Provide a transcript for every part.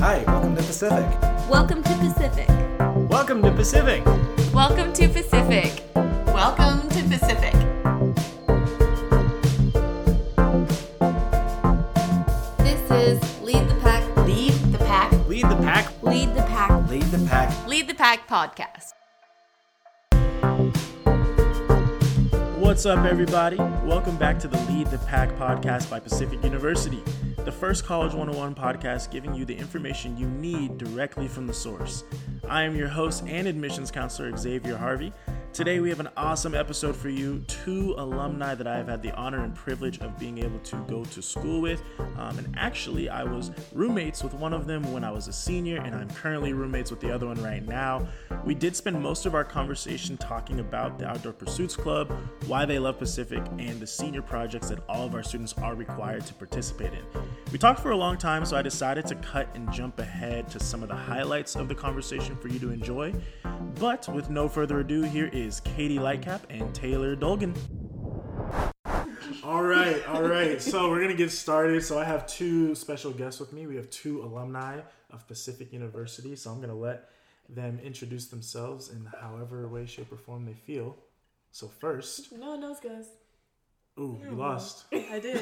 Hi, welcome to Pacific. Welcome to Pacific. Welcome to Pacific. Welcome to Pacific. Welcome to Pacific. This is Lead the Pack. Lead the pack. Lead the pack. Lead the Pack. Lead the pack. Lead the Pack podcast. What's up, everybody? Welcome back to the Lead the Pack podcast by Pacific University, the first College 101 podcast giving you the information you need directly from the source. I am your host and admissions counselor, Xavier Harvey. Today, we have an awesome episode for you. Two alumni that I have had the honor and privilege of being able to go to school with. Um, and actually, I was roommates with one of them when I was a senior, and I'm currently roommates with the other one right now. We did spend most of our conversation talking about the Outdoor Pursuits Club, why they love Pacific, and the senior projects that all of our students are required to participate in. We talked for a long time, so I decided to cut and jump ahead to some of the highlights of the conversation for you to enjoy. But with no further ado, here is Katie Lightcap and Taylor Dolgan. All right, all right. So we're gonna get started. So I have two special guests with me. We have two alumni of Pacific University. So I'm gonna let them introduce themselves in however way, shape, or form they feel. So first, No one knows, guys. ooh, you lost. I did.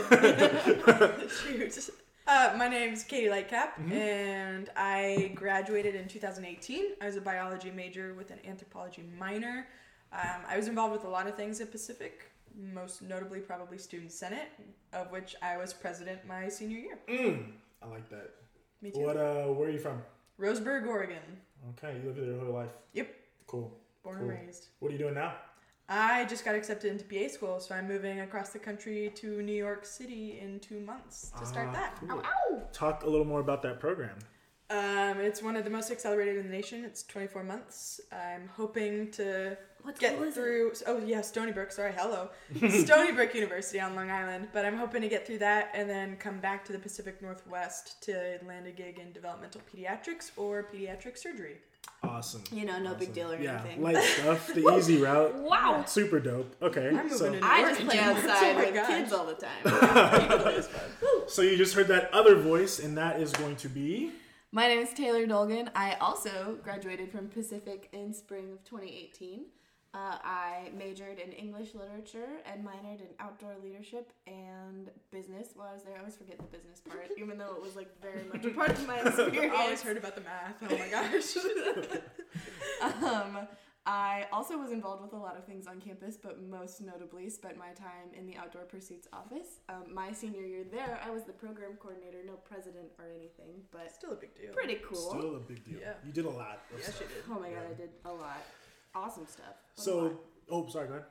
Shoot. Uh, my name's Katie Lightcap, and I graduated in 2018. I was a biology major with an anthropology minor. Um, I was involved with a lot of things at Pacific, most notably probably Student Senate, of which I was president my senior year. Mm, I like that. Me too. What? Uh, where are you from? Roseburg, Oregon. Okay, you lived there your whole life. Yep, Cool. born Cool. and raised. What are you doing now? I just got accepted into PA school, so I'm moving across the country to New York City in two months to start Ah, that. cool. Talk a little more about that program. Um, it's one of the most accelerated in the nation. It's 24 months. I'm hoping to What get school is it? through. Oh yeah, Stony Brook. Sorry, hello, Stony Brook University on Long Island. But I'm hoping to get through that and then come back to the Pacific Northwest to land a gig in developmental pediatrics or pediatric surgery. Awesome. You know, no big deal or yeah, anything. light stuff, the easy route. Wow. Super dope. Okay, I'm moving so in. I just play outside Oh my with gosh. kids all the time. so you just heard that other voice, and that is going to be. My name is Taylor Dolgan. I also graduated from Pacific in spring of 2018. Uh, I majored in English literature and minored in outdoor leadership and business. While I was there, I always forget the business part, even though it was like very much a part of my experience. I always heard about the math. Oh my gosh. um, I also was involved with a lot of things on campus, but most notably spent my time in the Outdoor Pursuits office. Um, my senior year there, I was the program coordinator, no president or anything, but Still a big deal. pretty cool. Still a big deal. Yeah. You did a lot. Of Yes, stuff. you did. Oh my god, I did a lot. Awesome stuff. A So, oh, sorry. Go ahead.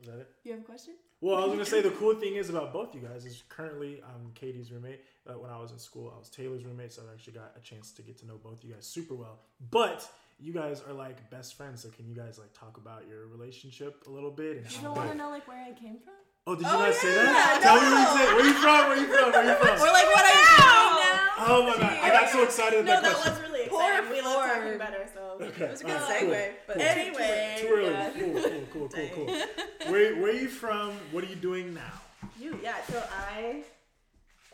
Is that it? you have a question? Well, I was gonna say the cool thing is about both you guys is currently I'm Katie's roommate. Uh, when I was in school, I was Taylor's roommate, so I actually got a chance to get to know both you guys super well. But you guys are like best friends, so can you guys like talk about your relationship a little bit? And You don't want to know like where I came from? Oh, did you Oh, not say yeah, that? Tell me where you say. Where you from? Where you from? Where you from? We're like, what are you doing now? Oh my god! I got so excited at No, that that question. was really Poor exciting. We love Ford. talking better, so. Okay. It was a good all right, cool, segue. But cool. Anyway, Too early. yeah. Cool, cool, cool, cool, cool. Where, where are you from? What are you doing now? You, yeah, so I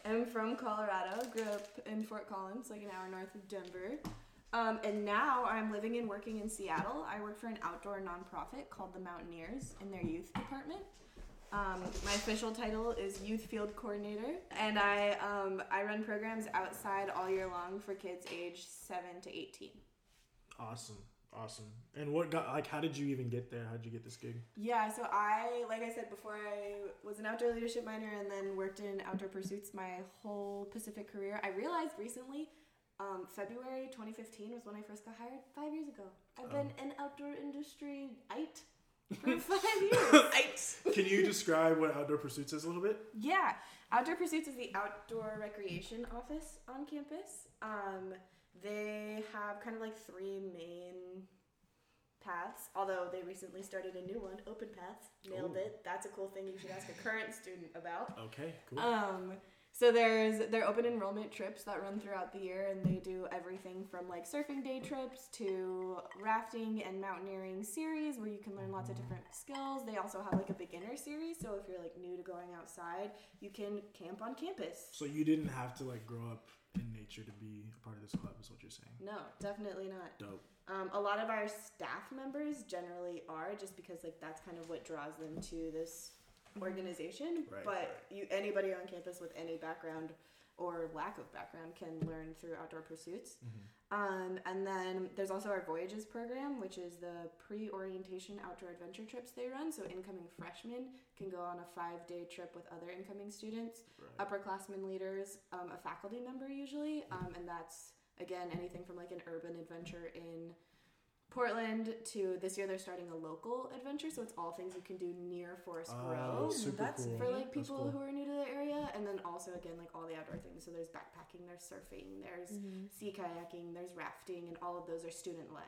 am from Colorado, grew up in Fort Collins, like an hour north of Denver. Um, and now I'm living and working in Seattle. I work for an outdoor nonprofit called the Mountaineers in their youth department. Um, my official title is Youth Field Coordinator, and I um, I run programs outside all year long for kids aged seven to eighteen. Awesome, awesome. And what got like? How did you even get there? How did you get this gig? Yeah, so I, like I said before, I was an outdoor leadership minor and then worked in outdoor pursuits my whole Pacific career. I realized recently, um, February 2015 was when I first got hired. Five years ago. I've been in outdoor industry ite for five years. Can you describe what Outdoor Pursuits is a little bit? Yeah, Outdoor Pursuits is the outdoor recreation office on campus. Um, they have kind of like three main paths, although they recently started a new one, Open Paths. Nailed Ooh. it. That's a cool thing you should ask a current student about. Okay, cool. Um, So there's they're open enrollment trips that run throughout the year, and they do everything from like surfing day trips to rafting and mountaineering series where you can learn lots of different skills. They also have like a beginner series, so if you're like new to going outside, you can camp on campus. So you didn't have to like grow up in nature to be a part of this club, is what you're saying. No, definitely not. Dope. Um, a lot of our staff members generally are just because like that's kind of what draws them to this organization. Right, but right. you anybody on campus with any background or lack of background can learn through outdoor pursuits. Um, and then there's also our Voyages program, which is the pre-orientation outdoor adventure trips they run. So incoming freshmen can go on a five-day trip with other incoming students, upperclassmen leaders, um, a faculty member usually, um, and that's again anything from like an urban adventure in Portland to this year they're starting a local adventure, so it's all things you can do near Forest Oh, Grove super that's cool. for like people cool. who are new to the area and then also again like all the outdoor things so there's backpacking there's surfing there's sea kayaking there's rafting and all of those are student led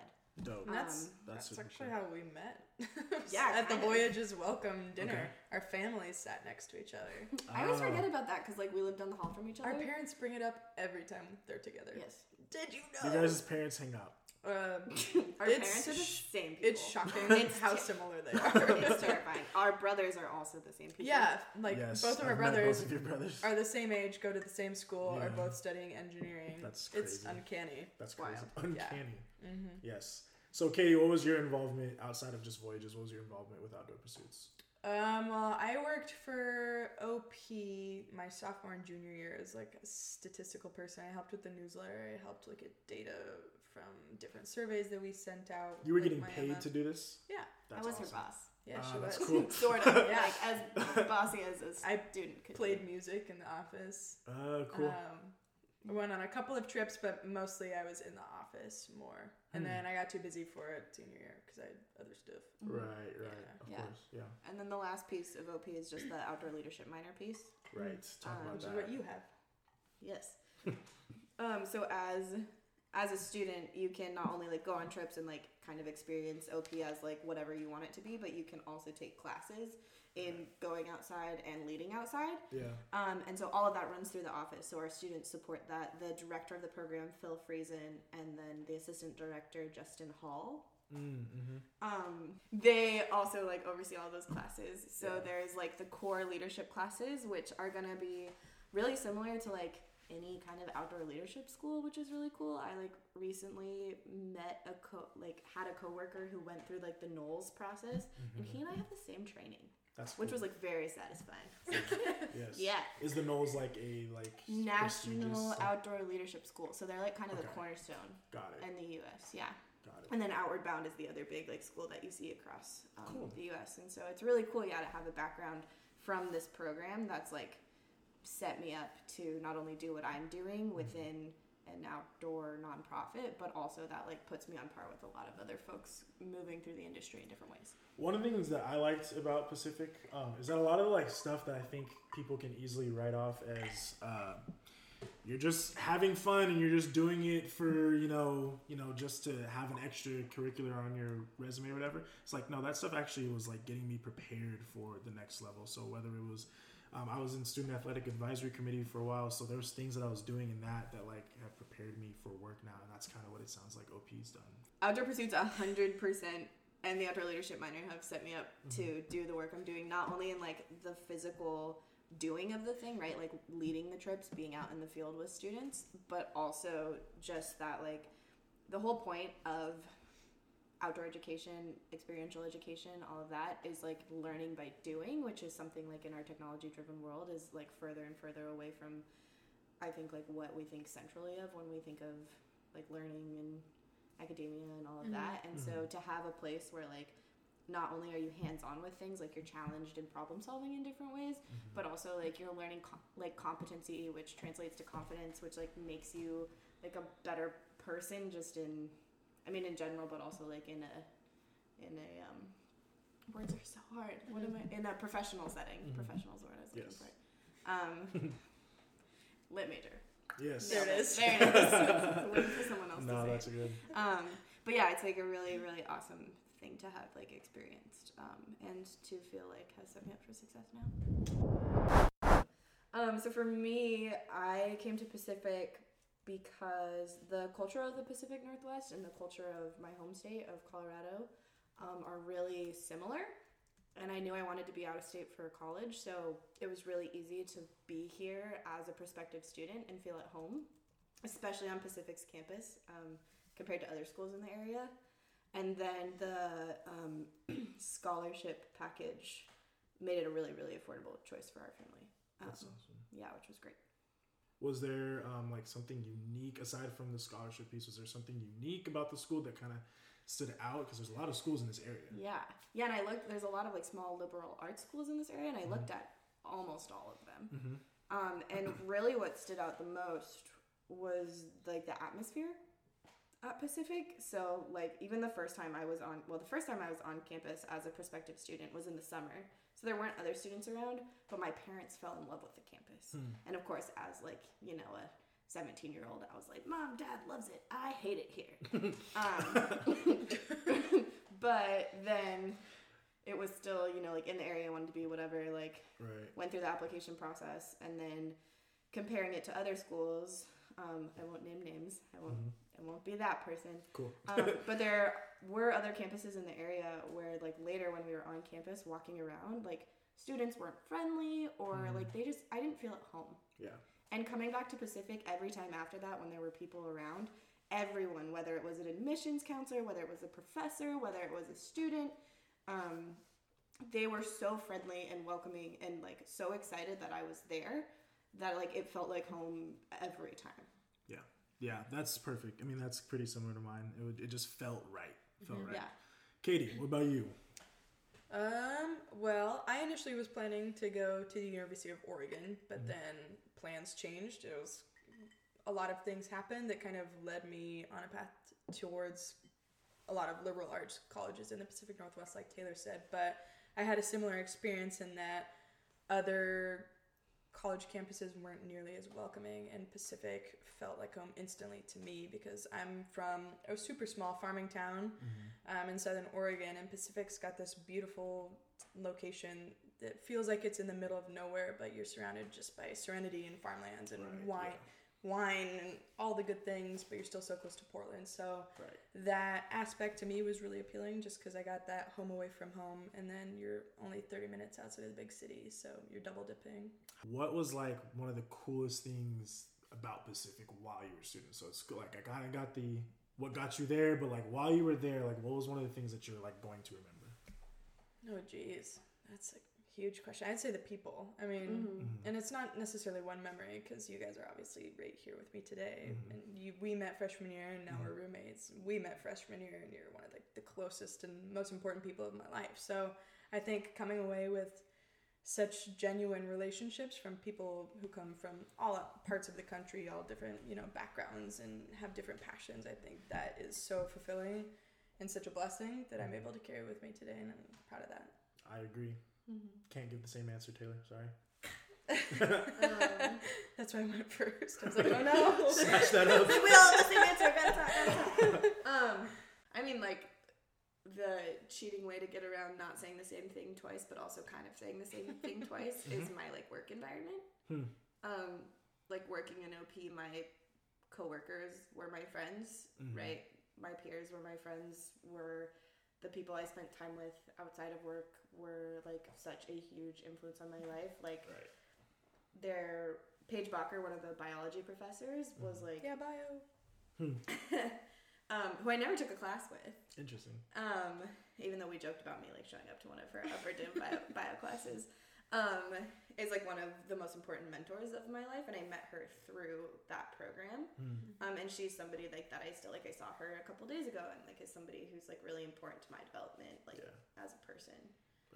Dope. And that's Um, that's that's, actually cool. how we met. Yeah, at the of. Voyages welcome dinner, Okay. our families sat next to each other. i always Oh. forget about that because like we lived down the hall from each other Our parents bring it up every time they're together. yes Did you know? You know? guys' parents hang out. Um, our It's parents are the same people it's shocking It's how ter- similar they are. it's terrifying our brothers are also the same people yeah, like yes, both of I've our met brothers Both of your brothers. are the same age, go to the same school, Yeah. are both studying engineering. That's It's crazy. uncanny. That's Wild. crazy. Yeah. Uncanny. Mm-hmm. Yes. So, Katie, what was your involvement outside of just voyages? What was your involvement with outdoor pursuits? Um, well, I worked for OP my sophomore and junior year as like a statistical person. I helped with the newsletter. I helped like at data from different surveys that we sent out. You were getting paid Emma. to do this? Yeah, That's i was awesome. her boss yeah, Ah, she that's was. cool. sort of Yeah. like as bossy as a I student could Played be. music in the office. Uh, cool. Um, I went on a couple of trips, but mostly I was in the office more. And Hmm. then I got too busy for it senior year because I had other stuff. right, right. Yeah. Of Yeah. course. Yeah. and then the last piece of op is just the outdoor leadership minor piece Right. Talk Um, about Which is what you have. Yes. um, so as as a student, you can not only like go on trips and like kind of experience OP as like whatever you want it to be, but you can also take classes in going outside and leading outside. yeah. Um, and so all of that runs through the office. So our students support that. The director of the program, Phil Friesen, and then the assistant director, Justin Hall. Mm, hmm Um, they also like oversee all those classes. So Yeah. there's like the core leadership classes, which are gonna be really similar to like any kind of outdoor leadership school, which is really cool. I like recently met a co like had a coworker who went through like the NOLS process, and he and I have the same training, That's which cool. was like very satisfying. yes. Yeah. Is the NOLS like a like National Outdoor Leadership School. So they're like kind of the cornerstone Got it. in the U.S. Yeah. Got it. And then Outward Bound is the other big like school that you see across um, Cool. the U.S. And so it's really cool, yeah, to have a background from this program that's like set me up to not only do what I'm doing within an outdoor nonprofit, but also that like puts me on par with a lot of other folks moving through the industry in different ways. One of the things that I liked about Pacific um, is that a lot of like stuff that I think people can easily write off as uh, you're just having fun and you're just doing it for you know you know just to have an extra curricular on your resume or whatever. It's like no, that stuff actually was like getting me prepared for the next level. So whether it was um, I was in student athletic advisory committee for a while, so there was things that I was doing in that that like have prepared me for work now, and that's kind of what it sounds like OP's done. Outdoor Pursuits, hundred percent, and the Outdoor Leadership minor have set me up to do the work I'm doing, not only in like the physical doing of the thing, right, like leading the trips, being out in the field with students, but also just that like the whole point of outdoor education, experiential education, all of that is like learning by doing, which is something like in our technology driven world is like further and further away from I think like what we think centrally of when we think of like learning and academia and all of mm-hmm. that. And so mm-hmm. to have a place where like not only are you hands on with things, like you're challenged in problem solving in different ways, mm-hmm. but also like you're learning com- like competency, which translates to confidence, which like makes you like a better person just in, I mean in general, but also like in a, in a um, words are so hard. What am I in a professional setting? Professional is the word I was looking Yes. for. Um, lit major. Yes. There it is. There it is. Waiting for someone else No, to say. that's a good. Um, but yeah, it's like a really, really awesome thing to have like experienced um, and to feel like has set me up for success now. Um, so for me, I came to Pacific because the culture of the Pacific Northwest and the culture of my home state of Colorado um, are really similar. And I knew I wanted to be out of state for college, so it was really easy to be here as a prospective student and feel at home, especially on Pacific's campus um, compared to other schools in the area. And then the um, scholarship package made it a really, really affordable choice for our family. Um, That's awesome. yeah, which was great. Was there um, like something unique aside from the scholarship piece? Was there something unique about the school that kind of stood out? Because there's a lot of schools in this area. Yeah, yeah, and I looked. There's a lot of like small liberal arts schools in this area, and I looked Mm-hmm. at almost all of them. Um, and really, what stood out the most was like the atmosphere at Pacific. So, like, even the first time I was on, well, the first time I was on campus as a prospective student was in the summer. So there weren't other students around, but my parents fell in love with the campus. And of course, as like you know a 17 year old, I was like, "Mom, Dad loves it. I hate it here." um, but then it was still, you know, like in the area I wanted to be, whatever. Like Right. went through the application process and then comparing it to other schools. Um, I won't name names. I won't. I won't be that person. Cool. Um, but there were other campuses in the area where, like, later when we were on campus walking around, like, students weren't friendly or like they just I didn't feel at home. Yeah. And coming back to Pacific every time after that, when there were people around, everyone, whether it was an admissions counselor, whether it was a professor, whether it was a student, um, they were so friendly and welcoming and like so excited that I was there that like it felt like home every time. Yeah. Yeah. That's perfect. I mean, that's pretty similar to mine. It, would, it just felt right. Felt right. Yeah. Katie, what about you? Um, well, I initially was planning to go to the University of Oregon, but then plans changed. It was a lot of things happened that kind of led me on a path towards a lot of liberal arts colleges in the Pacific Northwest, like Taylor said. But I had a similar experience in that other college campuses weren't nearly as welcoming, and Pacific felt like home instantly to me because I'm from a super small farming town um, in southern Oregon, and Pacific's got this beautiful location that feels like it's in the middle of nowhere, but you're surrounded just by serenity and farmlands and Right, wine, wine and all the good things, but you're still so close to Portland. So Right. that aspect to me was really appealing, just because I got that home away from home, and then you're only 30 minutes outside of the big city, so you're double dipping. What was like one of the coolest things about Pacific while you were a student? So it's like I kind of got the what got you there, but like while you were there, like what was one of the things that you're like going to remember? Oh, geez, that's a huge question. I'd say the people. I mean, mm-hmm. Mm-hmm. and it's not necessarily one memory because you guys are obviously right here with me today, mm-hmm. and you we met freshman year, and now we're roommates. We met freshman year, and you're one of the, the closest and most important people of my life. So I think coming away with such genuine relationships from people who come from all parts of the country, all different you know backgrounds, and have different passions. I think that is so fulfilling and such a blessing that I'm able to carry with me today, and I'm proud of that. I agree. Mm-hmm. Can't give the same answer, Taylor. Sorry. That's why I went first. I was like, oh no. Scratch that up. we all have the same answer. Gotta talk, gotta talk. Um, I mean, like the cheating way to get around not saying the same thing twice, but also kind of saying the same thing twice is my like work environment. Um, like working in OP, my coworkers were my friends, right? My peers were my friends. Were the people I spent time with outside of work were like such a huge influence on my life. Like Right. their Paige Baugher, one of the biology professors, was like Yeah, bio. um, who I never took a class with. Interesting. Um, even though we joked about me like showing up to one of her upper div bio, bio classes, um, is like one of the most important mentors of my life, and I met her through that program. Um, and she's somebody like that I still like. I saw her a couple days ago, and like is somebody who's like really important to my development, like Yeah. as a person.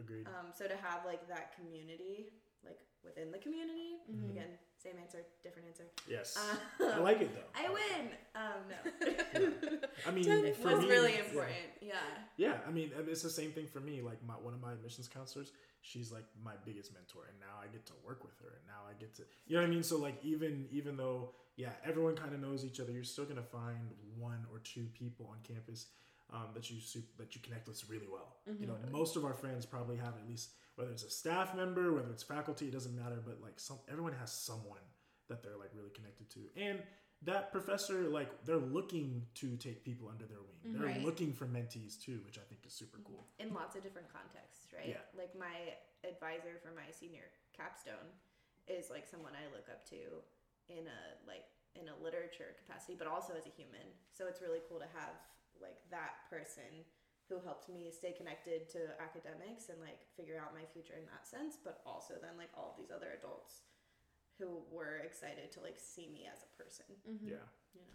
Agreed. Um, so to have like that community, like within the community, again, same answer, different answer. yes. uh, I like it though. I win. Um, no. I mean, it for was me, really yeah. important. Yeah. Yeah, I mean, it's the same thing for me. Like my one of my admissions counselors, she's like my biggest mentor, and now I get to work with her, and now I get to, you know what I mean. So like even even though yeah, everyone kind of knows each other, you're still gonna find one or two people on campus um, that you that you connect with really well. You Mm-hmm. know, most of our friends probably have at least whether it's a staff member, whether it's faculty, it doesn't matter. But like some, everyone has someone that they're like really connected to, and that professor like they're looking to take people under their wing. Mm-hmm. They're Right. looking for mentees too, which I think is super mm-hmm. cool. in lots of different contexts, right? Yeah. Like my advisor for my senior capstone is like someone I look up to in a like in a literature capacity, but also as a human. So it's really cool to have like that person who helped me stay connected to academics and like figure out my future in that sense, but also then like all these other adults who were excited to like see me as a person. Yeah.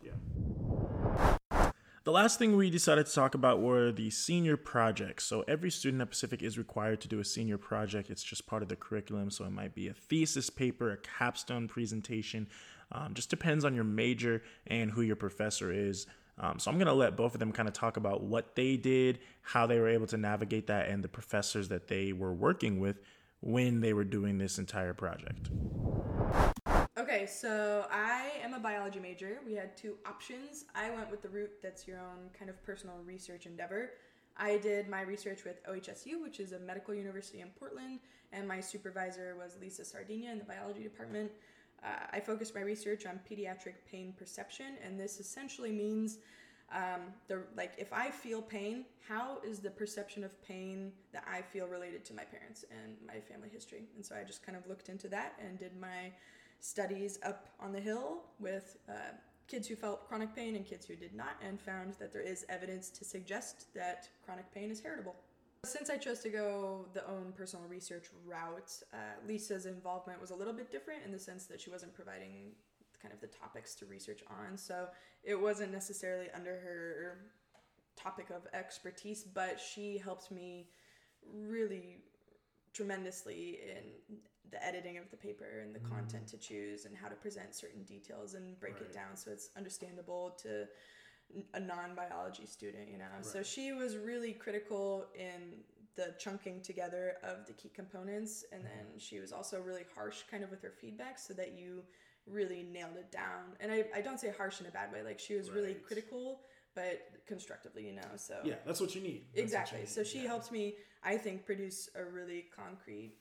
You know? Yeah. The last thing we decided to talk about were the senior projects. So every student at Pacific is required to do a senior project. It's just part of the curriculum. So it might be a thesis paper, a capstone presentation. Um, just depends on your major and who your professor is. Um, so I'm going to let both of them kind of talk about what they did, how they were able to navigate that, and the professors that they were working with when they were doing this entire project. So I am a biology major. We had two options. I went with the route that's your own kind of personal research endeavor. I did my research with OHSU, which is a medical university in Portland, and my supervisor was Lisa Sardinia in the biology department. Uh, I focused my research on pediatric pain perception, and this essentially means um, the like if I feel pain, how is the perception of pain that I feel related to my parents and my family history? And so I just kind of looked into that and did my studies up on the hill with uh, kids who felt chronic pain and kids who did not, and found that there is evidence to suggest that chronic pain is heritable. Since I chose to go the own personal research route, uh, Lisa's involvement was a little bit different in the sense that she wasn't providing kind of the topics to research on, so it wasn't necessarily under her topic of expertise, but she helped me really tremendously in the editing of the paper and the content mm. to choose and how to present certain details and break it down so it's understandable to a non-biology student you know? So she was really critical in the chunking together of the key components and mm-hmm. then she was also really harsh kind of with her feedback so that you really nailed it down. And i, I don't say harsh in a bad way like she was really critical but constructively you know so Yeah, that's what you need. That's what you Exactly. So she yeah. helped me, I think, produce a really concrete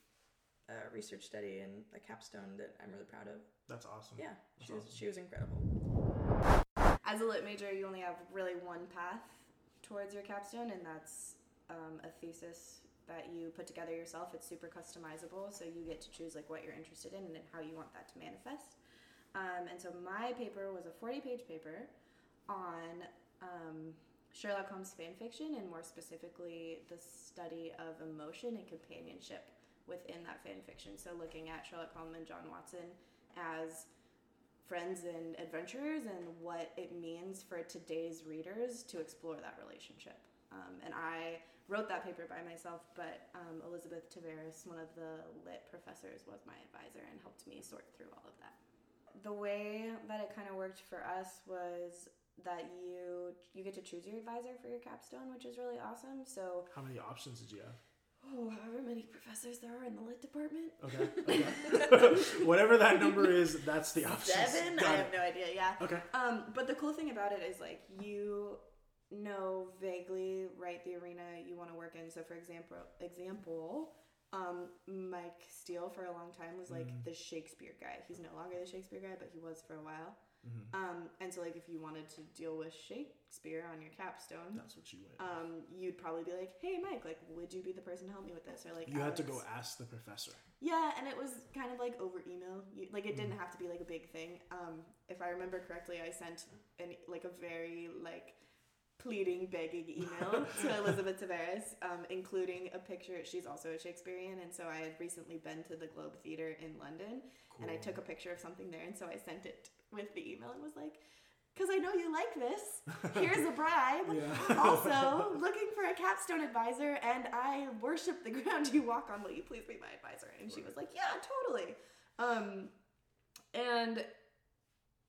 uh, research study and a capstone that I'm really proud of. That's awesome. Yeah, That's she was awesome. she was incredible. As a lit major, you only have really one path towards your capstone, and that's um, a thesis that you put together yourself. It's super customizable, so you get to choose like what you're interested in and how you want that to manifest. Um, and so my paper was a 40-page paper on um, Sherlock Holmes fan fiction, and more specifically, the study of emotion and companionship within that fan fiction. So looking at Sherlock Holmes and John Watson as friends and adventurers and what it means for today's readers to explore that relationship. Um, and I wrote that paper by myself, but um, Elizabeth Tavares, one of the lit professors, was my advisor and helped me sort through all of that. The way that it kind of worked for us was that you you get to choose your advisor for your capstone, which is really awesome. So, How many options did you have? Oh, however many professors there are in the lit department, Okay. okay. Whatever that number is, that's the option. seven. Got I it. have no idea. Yeah. Okay. Um, but the cool thing about it is like you know vaguely right the arena you want to work in. So for example, example, um, Mike Steele for a long time was like the Shakespeare guy. He's no longer the Shakespeare guy, but he was for a while. Um, and so like if you wanted to deal with Shakespeare on your capstone, That's what you went. um, you'd probably be like, "Hey, Mike, like, would you be the person to help me with this?" Or like, you had to go ask the professor. Yeah, and it was kind of like over email. You, like it didn't have to be like a big thing. Um, if I remember correctly, I sent an like a very like pleading, begging email to Elizabeth Tavares, um, including a picture. She's also a Shakespearean, and so I had recently been to the Globe Theater in London, and I took a picture of something there, and so I sent it with the email and was like. Because I know you like this. Here's a bribe. Yeah. Also, looking for a capstone advisor, and I worship the ground you walk on. Will you please be my advisor? And she was like, Yeah, totally. Um, and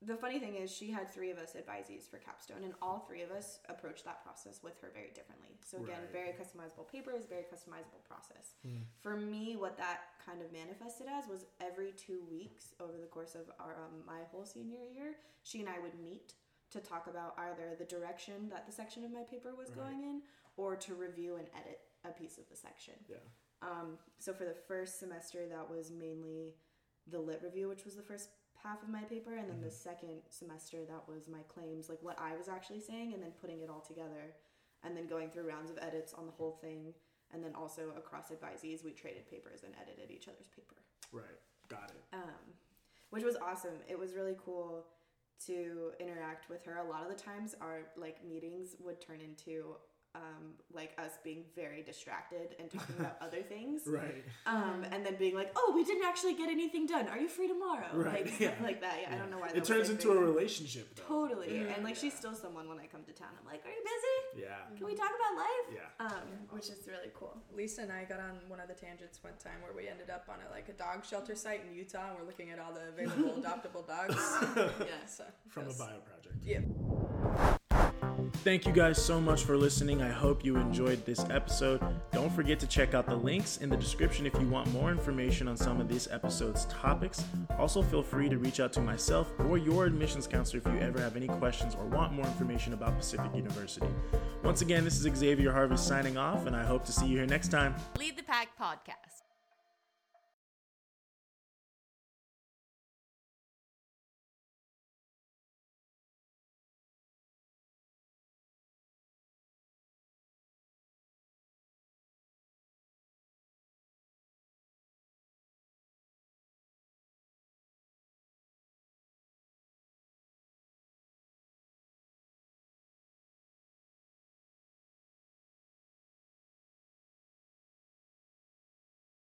the funny thing is, she had three of us advisees for capstone, and all three of us approached that process with her very differently. So again, Right. very customizable papers, very customizable process. For me, what that kind of manifested as was every two weeks over the course of our um, my whole senior year, she and I would meet to talk about either the direction that the section of my paper was going in or to review and edit a piece of the section. Yeah. Um, so for the first semester, that was mainly the lit review, which was the first half of my paper, and then the second semester, that was my claims, like what I was actually saying, and then putting it all together, and then going through rounds of edits on the whole thing, and then also across advisees, we traded papers and edited each other's paper Right. Got it. um, which was awesome. It was really cool to interact with her. A lot of the times, our like meetings would turn into um, like us being very distracted and talking about other things. Right. Um, and then being like, "Oh, we didn't actually get anything done. Are you free tomorrow?" Right, Like yeah. stuff like that. Yeah, I don't know why. That It turns into a relationship, though. Totally, Yeah. and like she's still someone when I come to town. I'm like, "Are you busy? Yeah. Can we talk about life?" Yeah. Um, which is really cool. Lisa and I got on one of the tangents one time where we ended up on a like a dog shelter site in Utah. and We're looking at all the available adoptable dogs. Yeah. So From a that's- bio project. Yeah. Thank you guys so much for listening. I hope you enjoyed this episode. Don't forget to check out the links in the description if you want more information on some of this episode's topics. Also, feel free to reach out to myself or your admissions counselor if you ever have any questions or want more information about Pacific University. Once again, this is Xavier Harvey signing off, and I hope to see you here next time. Lead the Pack Podcast.